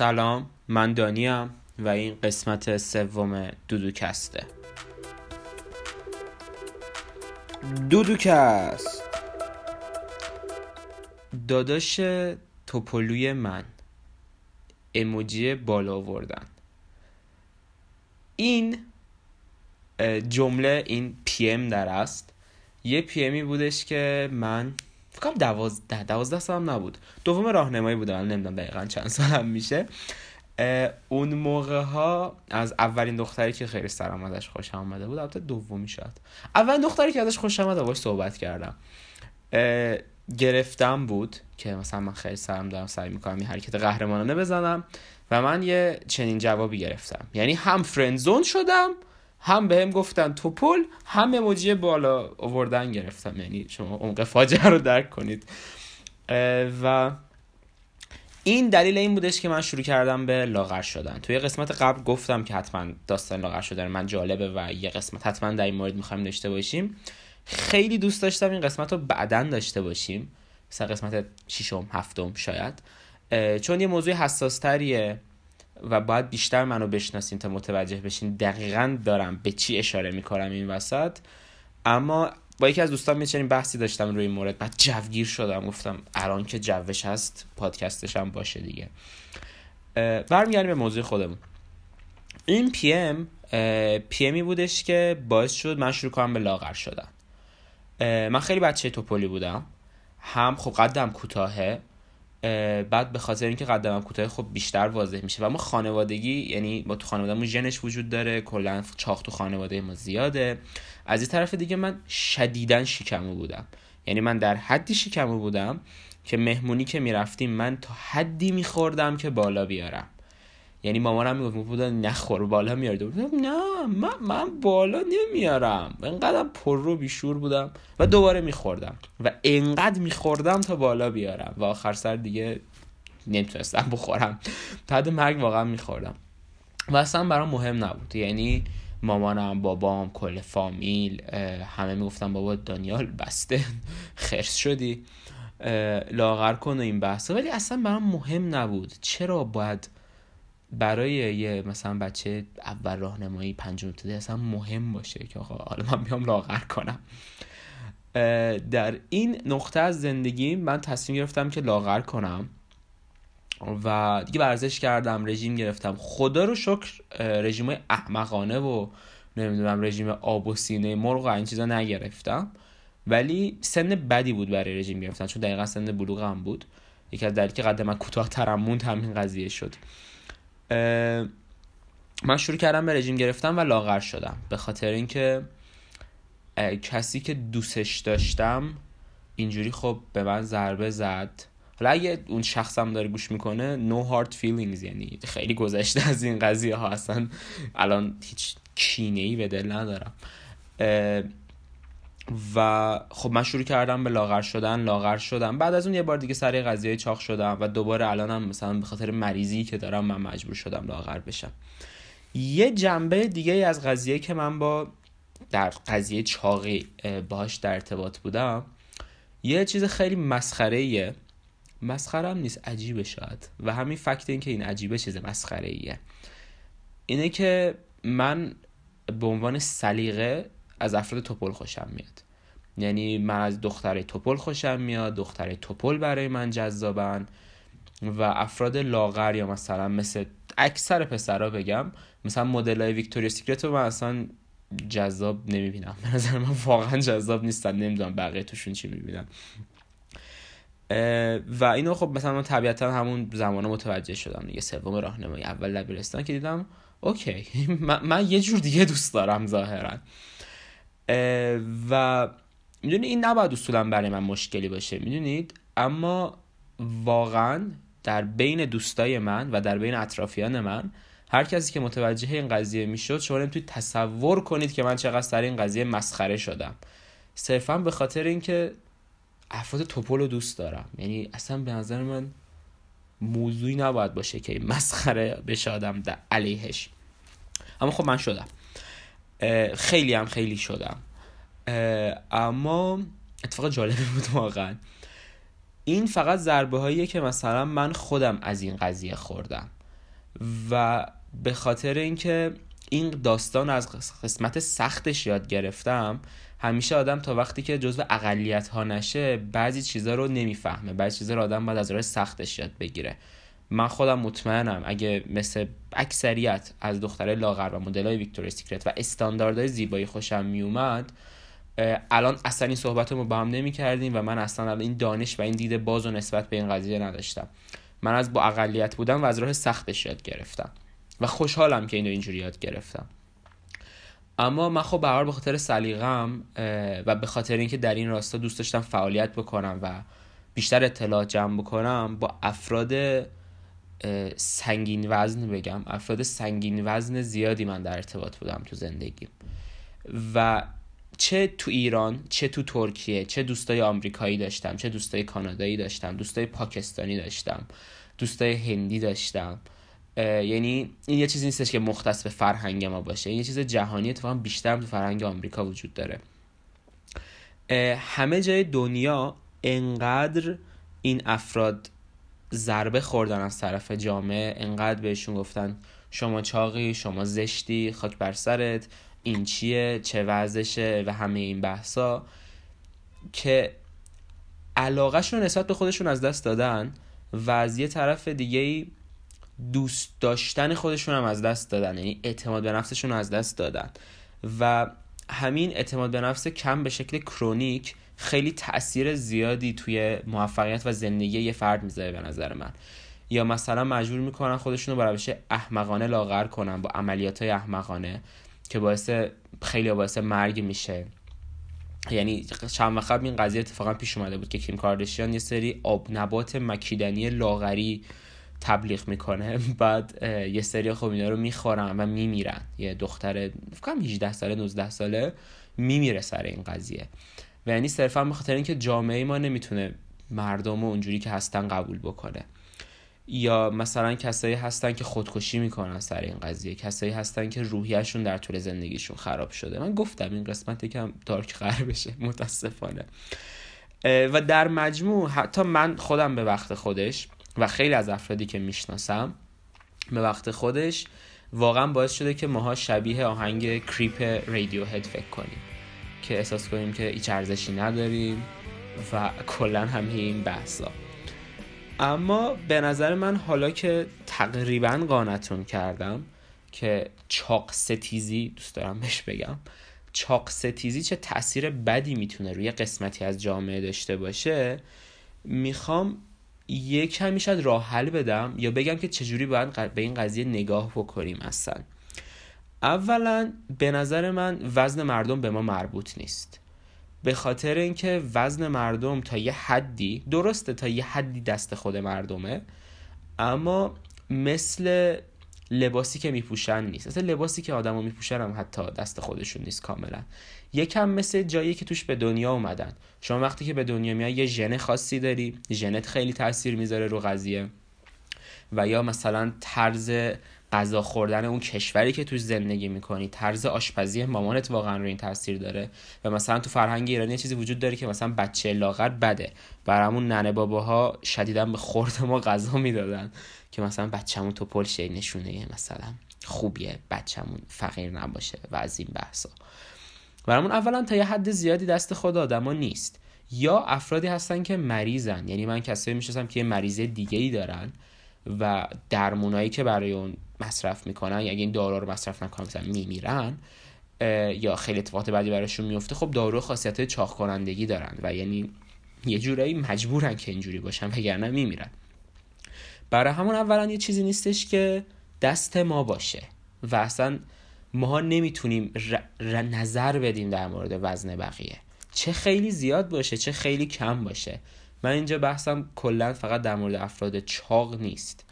سلام من دانیم و این قسمت سوم دودوکسته. دودوکست. داداش توپلوی من. اموجی بالا آوردن. این جمله این پی ام در است. یه پی امی بودش که من فکرم دوازده دوازده سالم نبود. دوم راهنمایی بودم نمی‌دونم دقیقا چند سالم میشه. اون موقع ها از اولین دختری که خیلی سرم ازش خوش آمده بود البته دومی شد اولین دختری که ازش خوش آمده باش صحبت کردم. گرفتم بود که مثلا من خیلی سرم دارم سعی می‌کنم یه حرکت قهرمانانه بزنم و من یه چنین جوابی گرفتم. یعنی هم فرندزون شدم هم به هم گفتن توپل هم اموجی بالا آوردن گرفتم. یعنی شما عمق فاجعه رو درک کنید. و این دلیل این بودش که من شروع کردم به لاغر شدن. توی قسمت قبل گفتم که حتما داستان لاغر شدن من جالبه و یه قسمت حتما در این مورد می‌خوایم داشته باشیم. خیلی دوست داشتم این قسمت رو بعدا داشته باشیم. مثلا قسمت ششم هفتم شاید. چون یه موضوع حساس تریه و باید بیشتر منو بشناسین تا متوجه بشین دقیقا دارم به چی اشاره می‌کنم این وسط. اما با یکی از دوستان میچنین بحثی داشتم روی این مورد. بعد جوگیر شدم گفتم الان که جوش هست پادکستش هم باشه دیگه. برمیگردیم به موضوع خودمون. این پی ام پی امی بودش که باعث شد من شروع کنم به لاغر شدن. من خیلی بچه توپلی بودم. هم خب قدم کوتاهه بعد به خاطر اینکه قدمم کوتاه خب بیشتر واضح میشه. و ما خانوادگی یعنی ما تو خانوادهمون ژنش وجود داره کلا چاخ تو خانواده ما زیاده. از این طرف دیگه من شدیدا شکمو بودم. یعنی من در حدی شکمو بودم که مهمونی که می‌رفتیم من تا حدی میخوردم که بالا بیارم. یعنی مامانم می‌گفت بودن نخور بالا میارده نه من, من بالا نمیارم. انقدر پر رو بیشور بودم و دوباره میخوردم. و انقدر میخوردم تا بالا بیارم. و آخر سر دیگه نمی‌تونستم بخورم. تا حد مرگ واقعا میخوردم. و اصلا برام مهم نبود. یعنی مامانم بابام کل فامیل همه می‌گفتن بابا دانیال بسته. خرس شدی. لاغر کن و این بحثه ولی اصلا برام مهم نبود. چرا باید برای یه مثلا بچه اول راهنمایی پنجم ابتدایی اصلا مهم باشه که آقا حالا من بیام لاغر کنم. در این نقطه از زندگی من تصمیم گرفتم که لاغر کنم و دیگه ورزش کردم رژیم گرفتم. خدا رو شکر رژیم احمقانه و نمی‌دونم رژیم آب و سینه مرغ و این چیزا نگرفتم. ولی سن بدی بود برای رژیم گرفتن چون دقیقا سن بلوغم بود. یکی از دلیلی که قد من کوتاه ترم موند همین قضیه شد. من شروع کردم به رژیم گرفتم و لاغر شدم. به خاطر اینکه کسی که دوستش داشتم اینجوری خب به من ضربه زد. حالا اگه اون شخصم داره گوش می‌کنه no hard feelings یعنی خیلی گذشته از این قضیه ها اصلا الان هیچ کینه ای به دل ندارم. و خب من شروع کردم به لاغر شدن لاغر شدم. بعد از اون یه بار دیگه سر قضیه چاق شدم و دوباره الانم مثلا به خاطر مریضی که دارم من مجبور شدم لاغر بشم. یه جنبه دیگه از قضیه که من با در قضیه چاقی باهاش در ارتباط بودم یه چیز خیلی مسخره ایه مسخره هم نیست عجیبه شاید. و همین فکت این که این عجیبه چیز مسخره ایه اینه که من به عنوان سلیقه از افراد توپل خوشم میاد. یعنی من از دختر توپل خوشم میاد دختر توپل برای من جذابن و افراد لاغر یا مثلا مثل اکثر پسرا بگم مثلا مدل های Victoria Secret رو من اصلا جذاب نمی‌بینم. به نظر من واقعا جذاب نیستن نمی‌دونم بقیه توشون چی می‌بینن و اینو خب مثلا من طبیعتا همون زمان متوجه شدم دیگه. سوم راهنمایی اول دبیرستان که دیدم okay من, من یه جور دیگه دوست دارم ظاهرا. و می‌دونی این نباید اصولا برای من مشکلی باشه می‌دونید؟ اما واقعا در بین دوستای من و در بین اطرافیان من هر کسی که متوجه این قضیه می‌شد شما نمی‌تونید تصور کنید که من چقدر سر این قضیه مسخره شدم. صرفا به خاطر اینکه افراد توپل دوست دارم. یعنی اصلا به نظر من موضوعی نباید باشه که مسخره بشه آدم در علیهش. اما خب من شدم. خیلی هم خیلی شدم. اما اتفاق جالبی بود واقعا. این فقط ضربه هاییه که مثلا من خودم از این قضیه خوردم. و به خاطر اینکه این داستان از قسمت سختش یاد گرفتم همیشه آدم تا وقتی که جزو اقلیت ها نشه بعضی چیزا رو نمی‌فهمه. بعضی چیزا رو آدم باید از راه سختش یاد بگیره. من خودم مطمئنم اگه مثل اکثریت از دختره لاغر و مدل های ویکتور سیکرت و استانداردهای زیبایی خوشم میومد الان اصلا این صحبت رو با هم نمی کردیم و من اصلا این دانش و این دیده باز و نسبت به این قضیه نداشتم. من از با اقلیت بودم و از راه سختش یاد گرفتم و خوشحالم که اینو اینجوری یاد گرفتم. اما من خب به به خاطر سلیقم و به خاطر اینکه در این راستا دوست داشتم فعالیت بکنم و بیشتر اطلاعات جمع بکنم با افراد سنگین وزن بگم. افراد سنگین وزن زیادی من در ارتباط بودم تو زندگی. و چه تو ایران چه تو ترکیه چه دوستای آمریکایی داشتم چه دوستای کانادایی داشتم دوستای پاکستانی داشتم دوستای هندی داشتم. یعنی این یه چیزی نیستش که مختص به فرهنگ ما باشه. این یه چیز جهانی اتفاقا بیشتر تو فرهنگ آمریکا وجود داره. همه جای دنیا انقدر این افراد ضربه خوردن از طرف جامعه انقدر بهشون گفتن شما چاقی شما زشتی خاک بر سرت این چیه چه وضعشه و همه این بحثا که علاقهشون نسبت به خودشون از دست دادن و از یه طرف دیگه دوست داشتن خودشون هم از دست دادن یعنی اعتماد به نفسشون از دست دادن. و همین اعتماد به نفس کم به شکل کرونیک خیلی تاثیر زیادی توی موفقیت و زندگی یه فرد می‌ذاره به نظر من. یا مثلا مجبور می‌کنن خودشون رو برای احمقانه لاغر کنن با عملیات های احمقانه که باعث خیلی باعث مرگ میشه. یعنی چند وقت این قضیه اتفاقا پیش اومده بود که کیم کاردشیان یه سری آب نبات مکیدنی لاغری تبلیغ می‌کنه. بعد یه سری خب اینا رو می‌خورن و میمیرن. یه دختر فکرم 18 ساله 19 ساله میمیره سر این قضیه. و یعنی صرفا به خاطر اینکه جامعه ما نمی‌تونه مردم اونجوری که هستن قبول بکنه. یا مثلا کسایی هستن که خودکشی می‌کنن سر این قضیه. کسایی هستن که روحیشون در طول زندگیشون خراب شده. من گفتم این قسمت یکم دارک قرار بشه. متاسفانه. و در مجموع حتی من خودم به وقت خودش و خیلی از افرادی که می‌شناسم به وقت خودش واقعا باعث شده که ماها شبیه آهنگ کریپ رادیو هد فکر کنیم. که احساس کنیم که هیچ ارزشی نداریم و کلا همه این بحثا. اما به نظر من حالا که تقریبا قانتون کردم که چاق ستیزی دوست دارم بهش بگم چاق ستیزی چه تاثیر بدی می‌تونه روی قسمتی از جامعه داشته باشه می‌خوام یه کمی شاید راه حل بدم یا بگم که چجوری باید به این قضیه نگاه بکنیم اصلا. اولا به نظر من وزن مردم به ما مربوط نیست. به خاطر اینکه وزن مردم تا یه حدی درسته تا یه حدی دست خود مردمه اما مثل لباسی که میپوشن نیست. اصلا لباسی که آدما میپوشن هم حتی دست خودشون نیست کاملا. یکم مثل جایی که توش به دنیا اومدن. شما وقتی که به دنیا میای یه ژن خاصی داری ژنت خیلی تاثیر می‌ذاره رو قضیه. و یا مثلا طرز غذا خوردن اون کشوری که توش زندگی می‌کنی طرز آشپزی مامانت واقعا رو این تاثیر داره. و مثلا تو فرهنگ ایرانی چیزی وجود داره که مثلا بچه لاغر بده. برامون ننه باباها شدیدا به خورد ما غذا می‌دادن که مثلا بچه‌مون تو پل شی نشونه مثلا خوبیه بچه‌مون فقیر نباشه و از این بحثا. برامون اولا تا یه حد زیادی دست خود آدما نیست. یا افرادی هستن که مریضن یعنی من کسایی می‌شناسم که یه مریضه دیگه ای دارن و درمونایی که برای اون مصرف می‌کنن اگه این دارو رو مصرف نکنن مثلا میمیرن یا خیلی اتفاقات بعدی براشون میفته خب دارو خاصیت چاق کنندگی دارن و یعنی یه جورایی مجبورن که اینجوری باشن وگرنه میمیرن. برای همون اولا یه چیزی نیستش که دست ما باشه و اصلا ما نمی‌تونیم نظر بدیم در مورد وزن بقیه. چه خیلی زیاد باشه چه خیلی کم باشه. من اینجا بحثم کلا فقط در مورد افراد چاق نیست.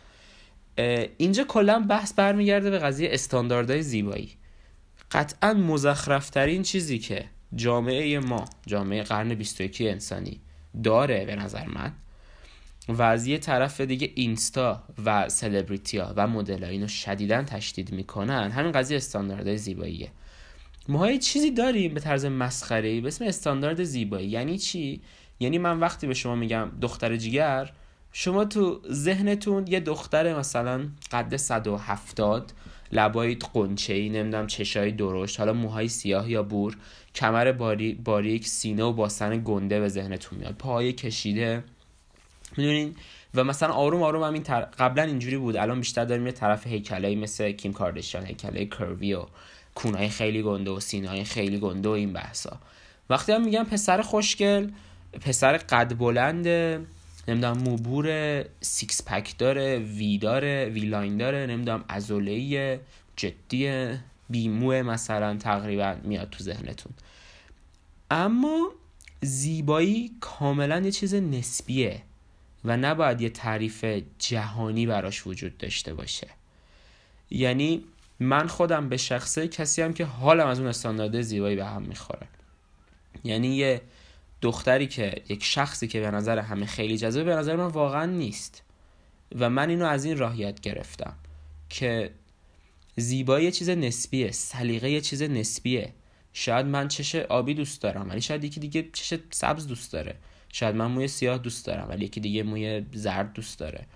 اینجا کلا بحث برمیگرده به قضیه استانداردهای زیبایی. قطعا مزخرفترین چیزی که جامعه ما جامعه قرن 21 انسانی داره به نظر من و از یه طرف دیگه اینستا و سلبریتی ها و مدل اینو شدیدا تشدید می‌کنن همین قضیه استانداردهای زیباییه. ما چیزی داریم به طرز مسخره به اسم استاندارد زیبایی. یعنی چی؟ یعنی من وقتی به شما میگم دختر جیگر شما تو ذهنتون یه دختر مثلا قد 170 لبای قنچه ای نمی‌دونم چشای درشت حالا موهای سیاه یا بور کمر باری، باریک سینه و باسن گنده به ذهنتون میاد. پای کشیده. می‌دونین؟ و مثلا آروم آروم هم این تر... قبلا اینجوری بود. الان بیشتر داریم یه طرف هیکلایی مثل کیم کاردشیان هیکلای کروی و کونهای خیلی گنده و سینه خیلی گنده و این بحثا. وقتی هم میگم پسر خوشگل پسر قد بلنده نمی‌دونم موبور سیکس پک داره وی داره وی لاین داره نمی‌دونم ازوله جدی بیمو مثلا تقریبا میاد تو ذهنتون. اما زیبایی کاملا یه چیز نسبیه و نباید یه تعریف جهانی براش وجود داشته باشه. یعنی من خودم به شخصه کسی هم که حالم از اون استاندارد زیبایی به هم می‌خوره. یعنی یه دختری که یک شخصی که به نظر همه خیلی جذابه به نظر من واقعا نیست. و من اینو از این راه گرفتم که زیبایی چیز نسبیه سلیقه یه چیز نسبیه. شاید من چش آبی دوست دارم ولی شاید یکی دیگه چش سبز دوست داره. شاید من موی سیاه دوست دارم ولی یکی دیگه موی زرد دوست داره.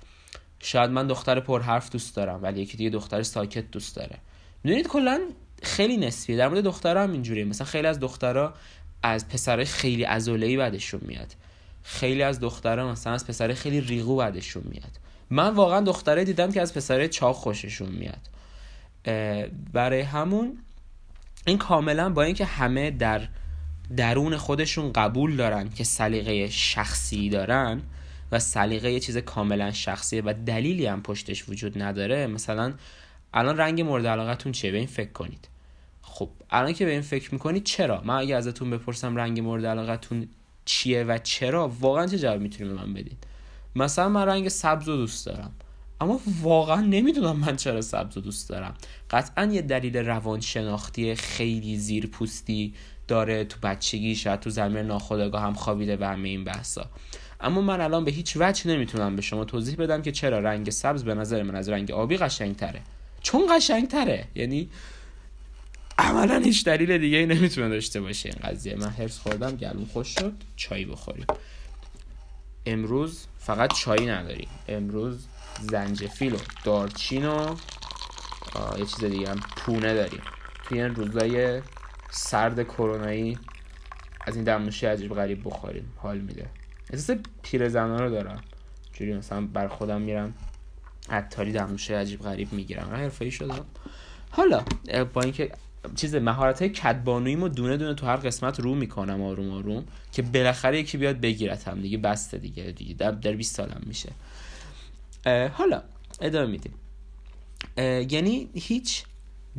شاید من دختر پرحرف دوست دارم ولی یکی دیگه دختر ساکت دوست داره. می‌دونید کلا خیلی نسبیه. در مورد دخترها هم اینجوریه. مثلا خیلی از دخترها از پسر خیلی ای بعدشون میاد. خیلی از دخترها مثلا از پسر خیلی ریغو بعدشون میاد. من واقعا دختره دیدم که از پسر چاق خوششون میاد. برای همون این کاملا با اینکه همه در درون خودشون قبول دارن که سلیقه شخصی دارن و سلیقه یه چیز کاملا شخصیه و دلیلی هم پشتش وجود نداره مثلا الان رنگ مورد علاقتون چیه؟ به این فکر کنید. خب الان که به این فکر می‌کنید چرا؟ من اگه ازتون بپرسم رنگ مورد علاقتون چیه و چرا واقعا چه جواب می‌تونید به من بدید مثلا من رنگ سبز رو دوست دارم اما واقعا نمی‌دونم من چرا سبز رو دوست دارم. قطعا یه دلیل روانشناختی خیلی زیرپوستی داره تو بچگی شاید تو زمین ناخودآگاه هم خوابیده و همه این بحثا. اما من الان به هیچ وجه نمی‌تونم به شما توضیح بدم که چرا رنگ سبز به نظر من از رنگ آبی قشنگ تره چون قشنگ تره یعنی عملا هیچ دلیل دیگه ای نمی‌تونه داشته باشه این قضیه. من هرس خوردم گلوم خوش شد چای بخوریم. امروز فقط چای نداریم. امروز زنجفیل و دارچین و یه چیز دیگه هم پونه داریم. توی این روزای سرد کرونایی از این دمنوشی عجیب غریب بخوریم. حال میده. احساس پیر زنان رو دارم. جوری مثلا بر خودم میرم عطاری دمنوشی عجیب غریب می‌گیرم. حرفه‌ای شدم. حالا با اینکه چیز مهارت های کدبانویمو دونه دونه تو هر قسمت رو می‌کنم آروم آروم که بالاخره یکی بیاد بگیرتم دیگه بسته دیگه دیگه در, در 20 سالم میشه. حالا ادامه میدیم. یعنی هیچ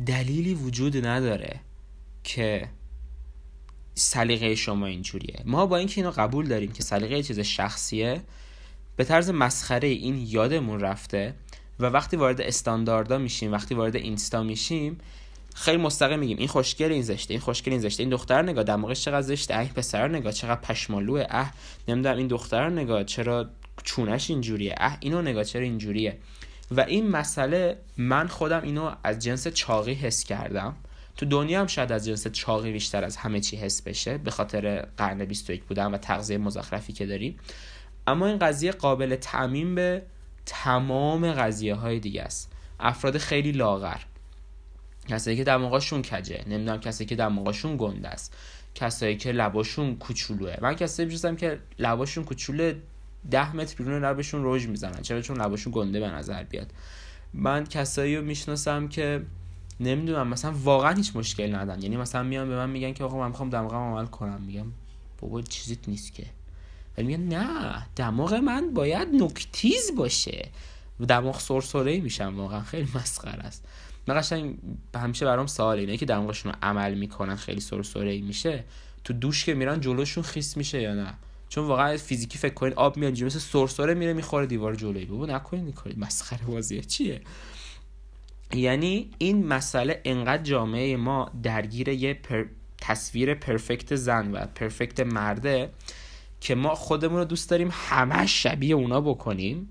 دلیلی وجود نداره که سلیقه شما اینجوریه. ما با اینکه اینو قبول داریم که سلیقه چیز شخصیه به طرز مسخره این یادمون رفته و وقتی وارد استانداردا میشیم وقتی وارد اینستا میشیم خیلی مستقیم میگیم. این خوشگل این زشته این خوشگل این زشته. این دختر نگاه دماغش چقدر زشته؟ اه پسر نگاه. چقدر پشمالوه. اه نمی‌دونم این دختر نگاه. چرا چونش اینجوریه؟ اه اینو نگاه چرا اینجوریه؟ و این مسئله من خودم اینو از جنس چاقی حس کردم. تو دنیا هم شاید از جنس چاقی بیشتر از همه چی حس بشه به خاطر قرن 21 بودن و تغذیه مزخرفی که داریم. اما این قضیه قابل تعمین به تمام قضیه های دیگه است. افراد خیلی لاغر. کسایی که دماغاشون کجه نمی‌دونم کسایی که دماغاشون گنده است کسایی که لباشون کوچولوه. من کسایی می‌شناسم که لباشون کوچوله ده متر بیرون لبشون روج می‌زنن چرا؟ چون لباشون گنده به نظر بیاد. من کسایی رو می‌شناسم که نمی‌دونم مثلا واقعا هیچ مشکل ندن یعنی مثلا میان به من میگن که آقا من می‌خوام دماغم عمل کنم. میگم بابا چیزیت نیست که. ولی میگن نه دماغ من باید نکتیز باشه. دماغ سرسره میشم واقعا خیلی مسخره است. من قشنگ همیشه برام سوال اینه که دماغشون رو عمل می‌کنن خیلی سرسره ای میشه. تو دوش که میرن جلوشون خیس میشه یا نه؟ چون واقعا فیزیکی فکر کنید آب میاد مثل سرسره میره می‌خوره دیوار جلویی بابا نکنید این مسخره بازیه. چیه؟ یعنی این مسئله انقدر جامعه ما درگیر یه تصویر پرفکت زن و پرفکت مرده که ما خودمون رو دوست داریم همه شبیه اونا بکنیم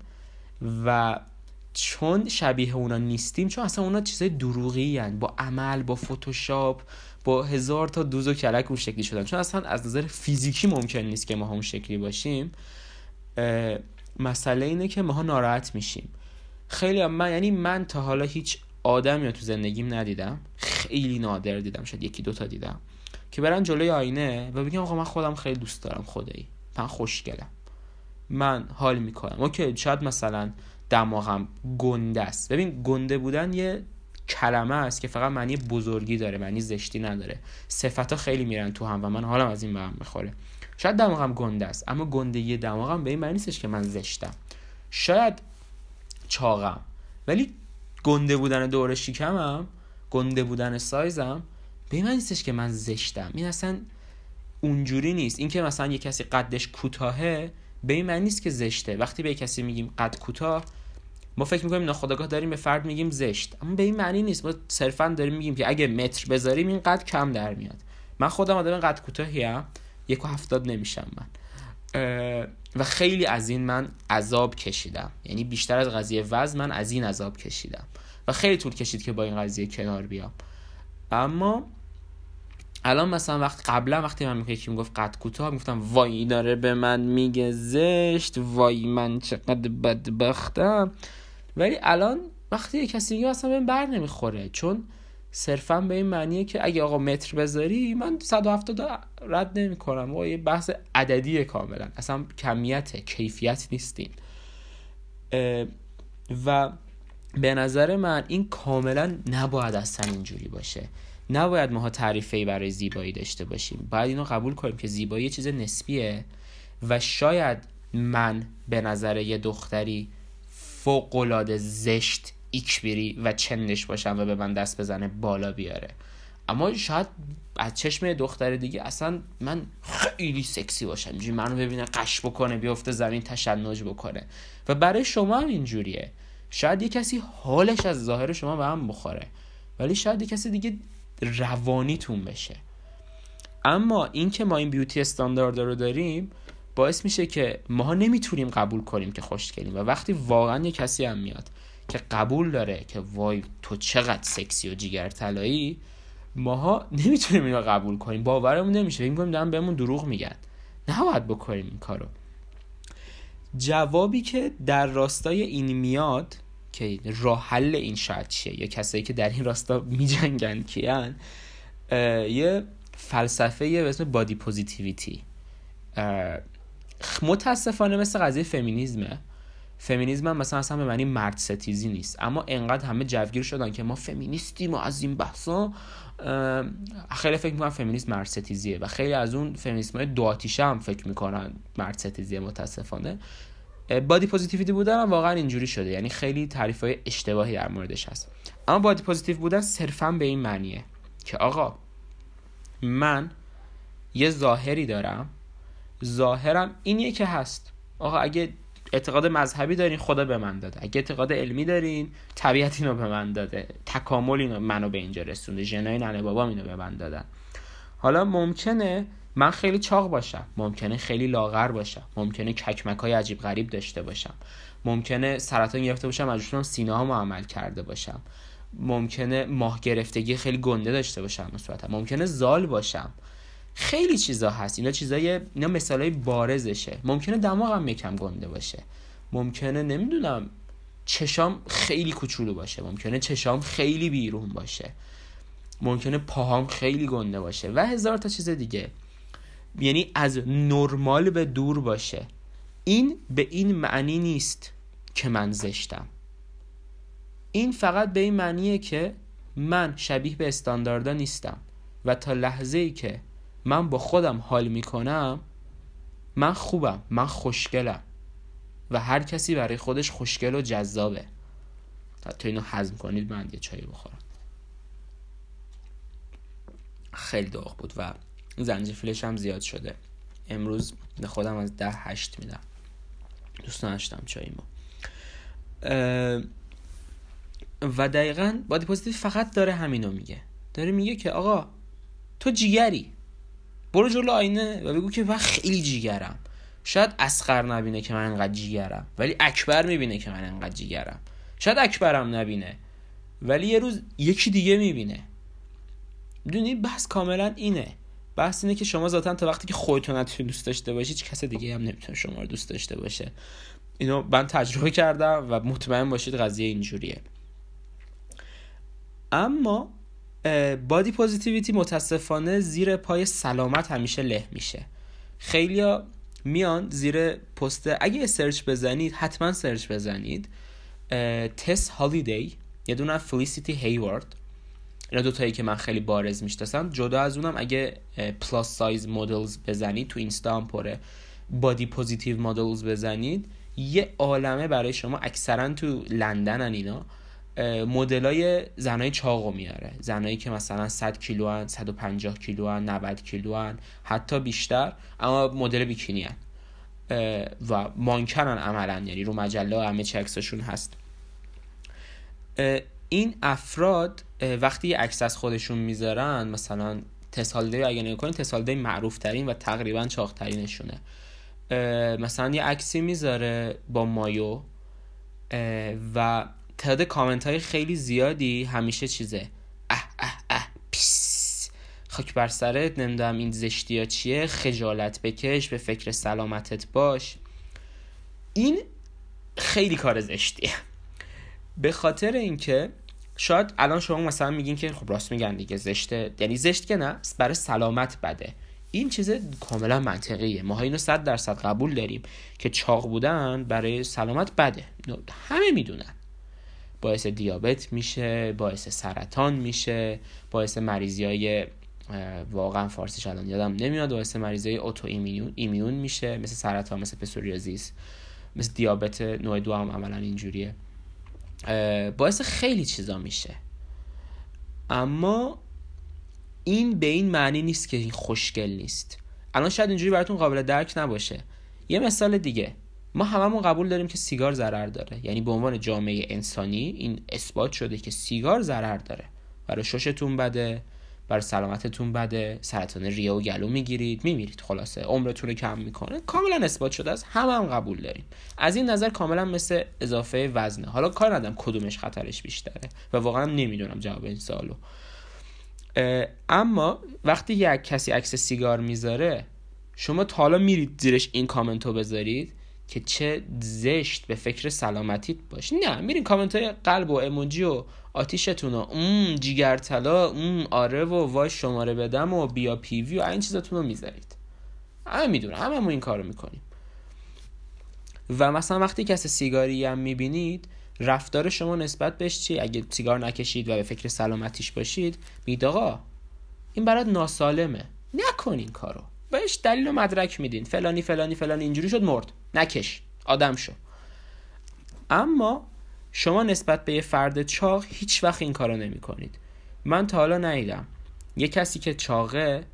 و چون شبیه اونا نیستیم چون اصلا اونا چیزای دروغی هن. با عمل با فتوشاپ با هزار تا دوز و کلک اون شکلی شدن. چون اصلا از نظر فیزیکی ممکن نیست که ما همون شکلی باشیم. مسئله اینه که ماها ناراحت میشیم. خیلی هم من یعنی من تا حالا هیچ آدمی رو تو زندگیم ندیدم. خیلی نادر دیدم. شاید یکی دوتا دیدم. که برن جلوی آینه و بگم آقا من خودم خیلی دوست دارم خدایی. من خوشگلم. من حال می‌کنم. اوکی شاید مثلا دماغم گنده است. ببین گنده بودن یه کلمه است که فقط معنی بزرگی داره معنی زشتی نداره. صفت ها خیلی میرن تو هم و من حالم از این به هم می‌خوره. شاید دماغم گنده است اما گندگی دماغم به این معنی نیستش که من زشتم. شاید چاقم ولی گنده بودن دور شکمم گنده بودن سایزم به این معنی نیستش که من زشتم. این اصلا اونجوری نیست. اینکه مثلا یه کسی قدش کوتاهه به این معنی نیست که زشته. وقتی به کسی میگیم قد کوتاه ما فکر می‌کنیم ناخداگاه داریم به فرد میگیم زشت. اما به این معنی نیست. ما صرفا داریم میگیم که اگه متر بذاریم این قد کم در میاد. من خودم آدم قد کوتاهیم یک و هفتاد نمیشم من. و خیلی از این من عذاب کشیدم. یعنی بیشتر از قضیه وزن من از این عذاب کشیدم. و خیلی طول کشید که با این قضیه کنار بیام. اما الان مثلا وقت قبلا وقتی من یکی می‌گفت قد کوتاه می‌گفتم وای داره به من میگه زشت وای من چقدر بدبختم. ولی الان وقتی کسی میگه اصلا بهم بر نمی‌خوره چون صرفا به این معنیه که اگه آقا متر بذاری من 170 رد نمی کنم و یه بحث عددیه کاملا. اصلا کمیت کیفیت نیستین و به نظر من این کاملا نباید اصلا اینجوری باشه. نباید ماها تعریفی برای زیبایی داشته باشیم. باید اینو قبول کنیم که زیبایی چیز نسبیه و شاید من به نظر یه دختری فوقالعاده زشت ایکبری و چندش باشم و به من دست بزنه بالا بیاره. اما شاید از چشم دختر دیگه اصلا من خیلی سکسی باشم. اینجوری منو ببینه قش بکنه بیفته زمین تشنج بکنه. و برای شما هم اینجوریه. شاید یه کسی حالش از ظاهر شما به هم بخوره. ولی شاید یه کسی دیگه روانیتون بشه. اما این که ما این بیوتی استاندارد رو داریم باعث میشه که ما نمی‌تونیم قبول کنیم که خوشگلیم و وقتی واقعا یه کسی هم میاد که قبول داره که وای تو چقدر سکسی و جیگر طلایی ماها نمی‌تونیم اینو قبول کنیم. باورمون نمیشه. فکر می‌کنیم دارن بهمون دروغ میگن. نباید بکنیم این کارو. جوابی که در راستای این میاد که راه حل این شاید چیه؟ یا کسایی که در این راستا میجنگن کیان؟ یه فلسفه به اسم body positivity متاسفانه مثل قضیه فمینیزمه. فمینیزم هم مثلا اصلا به معنی مرد ستیزی نیست. اما انقدر همه جوگیر شدن که ما فمینیستیم و از این بحثا خیلی فکر می‌کنن فمینیست مرد ستیزیه و خیلی از اون فمینیسم های دو هم فکر می‌کنن مرد ستیزیه متاسفانه. body positivity بودن هم واقعا اینجوری شده. یعنی خیلی تعریف های اشتباهی در موردش هست. اما بادی پوزیتیو بودن صرفا به این معنیه که آقا من یه ظاهری دارم. ظاهرم اینیه که هست. آقا اگه اعتقاد مذهبی دارین خدا به من داده. اگه اعتقاد علمی دارین طبیعت اینو به من داده. تکامل اینو منو به اینجا رسونده. ژنای ننه بابام اینو به من دادن. حالا ممکنه من خیلی چاق باشم. ممکنه خیلی لاغر باشم. ممکنه ککمک های عجیب غریب داشته باشم. ممکنه سرطان گرفته باشم از سینه ها عمل کرده باشم. ممکنه ماه گرفتگی خیلی گنده داشته باشم مثلا ممکنه زال باشم. خیلی چیزا هست. اینا چیزای اینا مثالای بارزشه. ممکنه دماغم یکم گنده باشه. ممکنه نمی‌دونم چشام خیلی کوچولو باشه. ممکنه چشام خیلی بیرون باشه. ممکنه پاهام خیلی گنده باشه. و هزار تا چیز دیگه. یعنی از نرمال به دور باشه. این به این معنی نیست که من زشتم. این فقط به این معنیه که من شبیه به استانداردا نیستم و تا لحظه ای که من با خودم حال می‌کنم من خوبم من خوشگلم و هر کسی برای خودش خوشگل و جذابه. تا اینو حزم کنید من یه چایی بخورم. خیلی داغ بود و زنجفیلش هم زیاد شده. امروز به خودم از ده هشت میدم. دوست داشتم چای ما. و دقیقا body positive فقط داره همینو میگه. داره میگه که آقا تو جیگری. برو جلو آینه و بگو که من خیلی جیگرم. شاید اصغر نبینه که من انقدر جیگرم. ولی اکبر می‌بینه که من انقدر جیگرم. شاید اکبرم نبینه. ولی یه روز یکی دیگه می‌بینه. می‌دونی؟ بحث کاملا اینه. بحث اینه که شما ذاتا تا وقتی که خودتون نتونید دوست داشته باشید کس دیگه هم نمی‌تونه شما رو دوست داشته باشه. اینو من تجربه کردم و مطمئن باشید قضیه اینجوریه. اما body positivity متاسفانه زیر پای سلامت همیشه له میشه. خیلیا میان زیر پست اگه سرچ بزنید حتما سرچ بزنید. تس هالیدی یه دونه فلیسیتی هیوارد اینا دوتایی که من خیلی بارز می‌شناسم جدا از اونم اگه plus size models بزنید تو اینستا هم پره body positive models بزنید یه عالمه برای شما اکثرا تو لندن اینا مدلای زنای چاقو میاره. زنایی که مثلا 100 کیلو هن 150 کیلو هن 90 کیلو هن حتی بیشتر اما مدل بیکینی هن. و مانکنن عملا یعنی رو مجله همه چه عکسشون هست. این افراد وقتی عکس از خودشون می‌ذارن مثلا تسالده اگه نگاه کنید تسالده معروف ترین و تقریبا چاق ترینشونه مثلا یه عکسی می‌ذاره با مایو و تعداد کامنت های خیلی زیادی همیشه چیزه. اه اه اه پیس. خاک بر سرت نمی‌دونم این زشتی ها چیه خجالت بکش به فکر سلامتت باش. این خیلی کار زشتیه. به خاطر اینکه شاید الان شما مثلا میگین که خب راست میگن دیگه زشته یعنی زشت که نه برای سلامت بده. این چیز کاملا منطقیه. ما اینو صد درصد قبول داریم که چاق بودن برای سلامت بده. همه می‌دونن. باعث دیابت میشه باعث سرطان میشه باعث مریضی های واقعا فارسیش الان یادم نمیاد باعث مریضی های اوتو ایمیون, ایمیون میشه مثل سرطان مثل پسوریازیس مثل دیابت نوع دو هم عملا اینجوریه. باعث خیلی چیزا میشه. اما این به این معنی نیست که این خوشگل نیست. الان شاید اینجوری براتون قابل درک نباشه. یه مثال دیگه. ما هممون قبول داریم که سیگار ضرر داره. یعنی به عنوان جامعه انسانی این اثبات شده که سیگار ضرر داره. برای ششتون بده. برای سلامتتون بده سرطان ریه و گلو می‌گیرید میمیرید خلاصه. عمرتون رو کم می‌کنه. کاملا اثبات شده است. همه هم قبول داریم. از این نظر کاملا مثل اضافه وزنه. حالا کار ندم کدومش خطرش بیشتره. و واقعا نمی‌دونم جواب این سوالو. اما وقتی یک کسی عکس سیگار می‌ذاره شما تا حالا میرید زیرش این کامنتو بذارید که چه زشت به فکر سلامتیت باش. نه میرین کامنت های قلب و اموجی و آتیشتون و اون اون آره و وای شماره بدم و بیا پیوی و این چیزاتون رو می‌ذارید. همه می‌دونم ما این کارو می‌کنیم. و مثلا وقتی کسی سیگاری هم می‌بینید رفتار شما نسبت بهش چی اگه سیگار نکشید و به فکر سلامتیش باشید میگید آقا این برات ناسالمه. نکن این کارو. بهش دلیل و مدرک میدین. فلانی فلانی فلانی اینجوری شد مرد. نکش. آدم شو. اما شما نسبت به یه فرد چاق هیچ وقت این کارو نمی کنید من تا حالا ندیدم. یه کسی که چاقه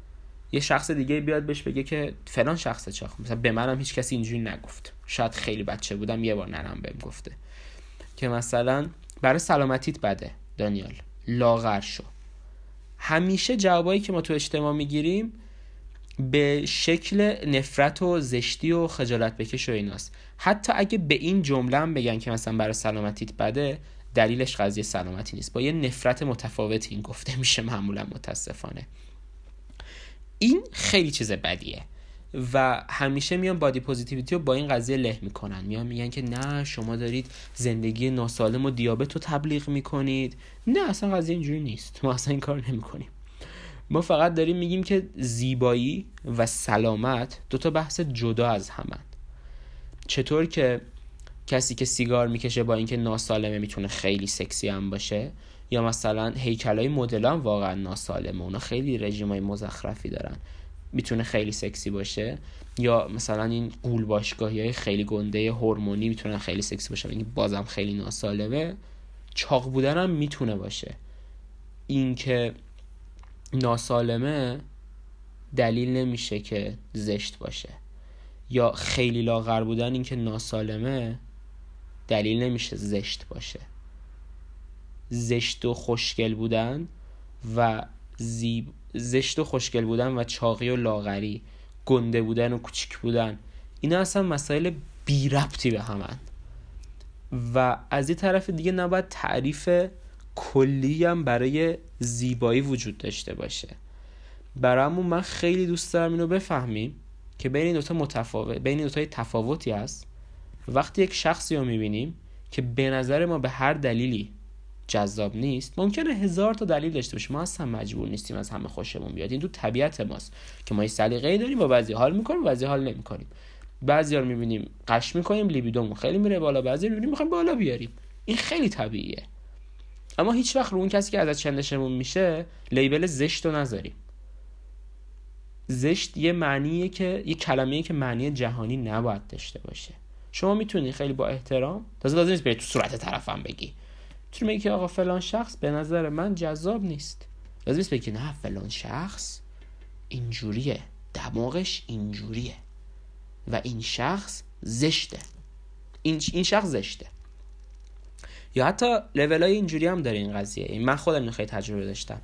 یه شخص دیگه بیاد بهش بگه که فلان شخص چاق. مثلا به منم هیچ کسی اینجوری نگفت. شاید خیلی بچه بودم یه بار ننم بهم گفته. که مثلا برای سلامتیت بده دانیال. لاغر شو. همیشه جوابایی که ما تو اجتماع می‌گیریم به شکل نفرت و زشتی و خجالت بکش و ایناست. حتی اگه به این جمله هم بگن که مثلا برای سلامتیت بده دلیلش قضیه سلامتی نیست. با یه نفرت متفاوتی این گفته میشه معمولا متاسفانه. این خیلی چیز بدیه و همیشه میان بادی پوزیتیویتی رو با این قضیه له می‌کنن. میان میگن که نه شما دارید زندگی ناسالم و دیابت رو تبلیغ می‌کنید. نه اصلا قضیه اینجوری نیست. ما اصلا این کار نمی‌کنیم. ما فقط داریم میگیم که زیبایی و سلامت دوتا بحث جدا از همن. چطور که کسی که سیگار می‌کشه با اینکه ناسالمه می‌تونه خیلی سکسی هم باشه یا مثلا هیکلای مدلان واقعا ناسالمه اونا خیلی رژیمای مزخرفی دارن. می‌تونه خیلی سکسی باشه یا مثلا این قول باشگاهی های خیلی گنده هورمونی می‌تونن خیلی سکسی باشه. این بازم خیلی ناسالمه چاق بودن هم می‌تونه باشه. اینکه ناسالمه دلیل نمیشه که زشت باشه. یا خیلی لاغر بودن اینکه ناسالمه دلیل نمیشه زشت باشه. زشت و خوشگل بودن و زیب زشت و خوشگل بودن و چاقی و لاغری گنده بودن و کوچیک بودن اینا اصلا مسائل بی ربطی به همن. و از این طرف دیگه نباید تعریف کلی هم برای زیبایی وجود داشته باشه. برامون من خیلی دوست دارم اینو بفهمیم که بین این دوتا متفاوت بین این دوتا تفاوتی هست. وقتی یک شخصی رو می‌بینیم که به نظر ما به هر دلیلی جذاب نیست ممکنه هزار تا دلیل داشته باشه. ما اصلا مجبور نیستیم از همه خوشمون بیاد. این تو طبیعت ماست که ما یه ای داریم با بعضی حال می‌کنیم بعضی حال نمی‌کنیم. بعضی رو می‌بینیم قش می‌کنیم لیبیدومون خیلی میره بالا بعضی رو می‌بینیم می‌خوایم بالا بیاریم. این خیلی طبیعیه. اما هیچ وقت رو اون کسی که از چندشمون میشه لیبل زشت رو نذاریم. زشت یه معنیه که یه کلمه که معنی جهانی نباید داشته باشه. شما می‌تونی خیلی با احترام تازه لازم نیست تو صورت طرفم بگی. تو میگی که آقا فلان شخص به نظر من جذاب نیست. لازم نیست بگی نه فلان شخص اینجوریه. دماغش اینجوریه. و این شخص زشته. این, این شخص زشته. یا حتی لول های اینجوری هم داره این قضیه. من خودم خیلی تجربه داشتم.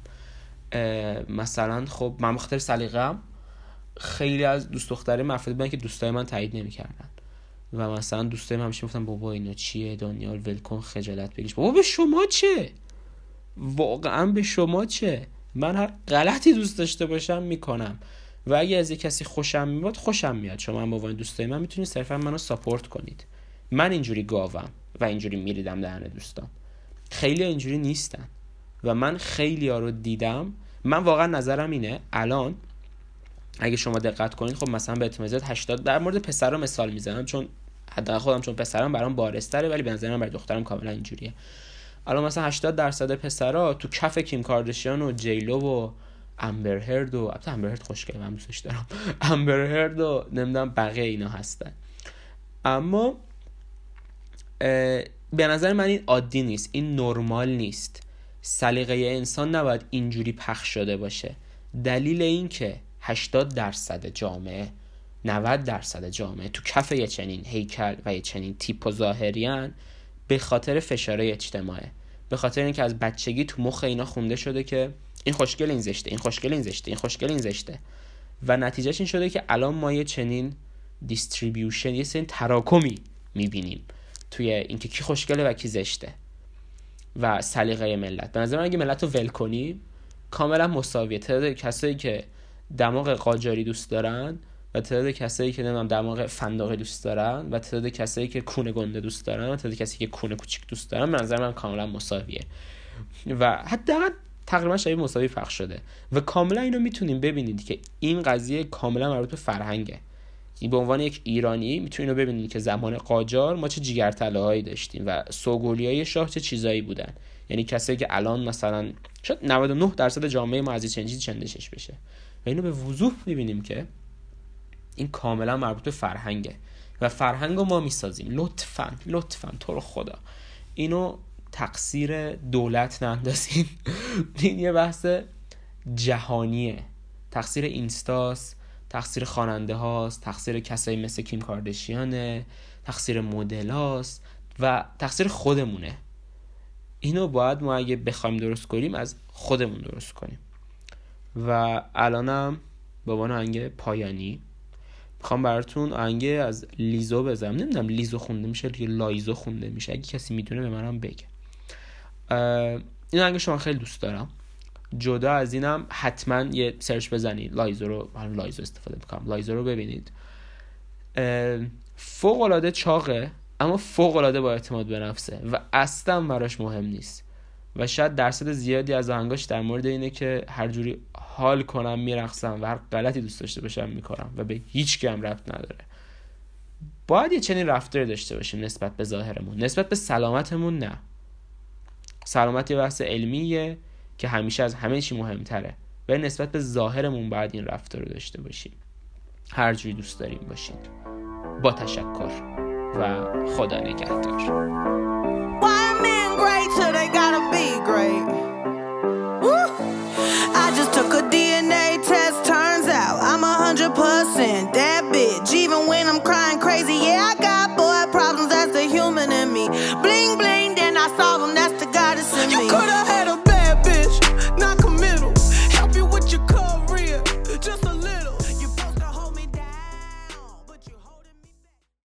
مثلا خب من بخاطر سلیقه‌ام خیلی از دوست دختره مفرد بودن که دوستای من تایید نمی‌کردن. و مثلا من همیشه گفتن بابا اینو چیه؟ دانیال ولکن خجالت بگیش بابا به شما چه؟ واقعا به شما چه؟ من هر غلطی دوست داشته باشم می‌کنم. و اگه از یه کسی خوشم میاد خوشم میاد. شما هم با دوستای من می‌تونید صرفا منو ساپورت کنید. من اینجوری گاوم. و اینجوری میریدم دهن دوستام خیلی اینجوری نیستن. و من خیلی ها رو دیدم. من واقعا نظرم اینه الان اگه شما دقت کنید خب مثلا به اعتماد 80 در مورد پسر رو مثال می‌زنم چون حداقل خودم چون پسرم برام بارستره ولی به نظر من برای دخترم کاملا اینجوریه. الان مثلا 80 درصد پسرا تو کف کیم کاردشیان و جیلو و امبر هرد و البته امبر هرد خوشگله من دوستش دارم. امبر هرد و نمی‌دونم بقیه اینا هستن. اما به نظر من این عادی نیست این نرمال نیست. سلیقه انسان نباید اینجوری پخش شده باشه. دلیل این که 80 درصد جامعه 90 درصد جامعه تو کف یه چنین هیکل و یه چنین تیپ و ظاهریان به خاطر فشار اجتماعه. به خاطر اینکه از بچگی تو مخ اینا خونده شده که این خوشگل این زشته این خوشگل این زشته این خوشگل این زشته. و نتیجهش این شده که الان ما یه چنین دیستریبیوشن یه سری تراکمی می‌بینیم. توی اینکه کی خوشگله و کی زشته و سلیقه ملت. به نظر من اگه ملت رو ول کنیم کاملا مساویه. تعداد کسایی که دماغ قاجاری دوست دارن و تعداد کسایی که نمی‌دونم دماغ فندقی دوست دارن و تعداد کسایی که کونه گنده دوست دارن و تعداد کسایی که کونه کوچیک دوست دارن به نظر من کاملا مساویه. و حداقل تقریبا شبیه مساوی پخش شده. و کاملا اینو می‌تونیم ببینید که این قضیه کاملا مربوط به فرهنگه. این به عنوان یک ایرانی می‌تونید اینو ببینید که زمان قاجار ما چه جیگرتله هایی داشتیم و سوگولی های شاه چه چیزایی بودن. یعنی کسایی که الان مثلا شاید 99 درصد جامعه ما از چنجی چندشش بشه. و اینو به وضوح می‌بینیم که این کاملا مربوط به فرهنگه. و فرهنگ رو ما می‌سازیم. لطفا لطفا تو رو خدا. اینو تقصیر دولت نندازین. این یه بحث جهانیه. تقصیر اینستاس تقصیر خواننده هاست تقصیر کسایی مثل کیم کاردشیانه تقصیر مدل هاست و تقصیر خودمونه. اینو باید ما اگه بخوایم درست کنیم از خودمون درست کنیم. و الانم به عنوان آهنگ پایانی. می‌خوام براتون آهنگ از لیزو بزنم. نمی‌دونم لیزو خونده میشه یا لایزو خونده میشه. اگه کسی می‌دونه به منم بگه. این آهنگشم من خیلی دوست دارم. جدا از اینم حتما یه search بزنید. لایزو رو لایزو استفاده می‌کنم. لایزو رو ببینید. فوق العاده چاقه اما فوق العاده با اعتماد به نفسه و اصلا براش مهم نیست. و شاید درصد زیادی از آهنگاش در مورد اینه که هر جوری حال کنم میرقصم و هر غلطی دوست داشته باشم می‌کنم و به هیچکی هم ربط نداره. باید یه چنین رفتاری داشته باشیم نسبت به ظاهرمون. نسبت به سلامتمون نه. سلامت یه بحث علمیه. که همیشه از همه چی مهمتره. و نسبت به ظاهرمون باید این رفتار رو داشته باشیم. هر جوری دوست داریم باشین با تشکر و خدا نگهدار. Bling bling, then I solve them.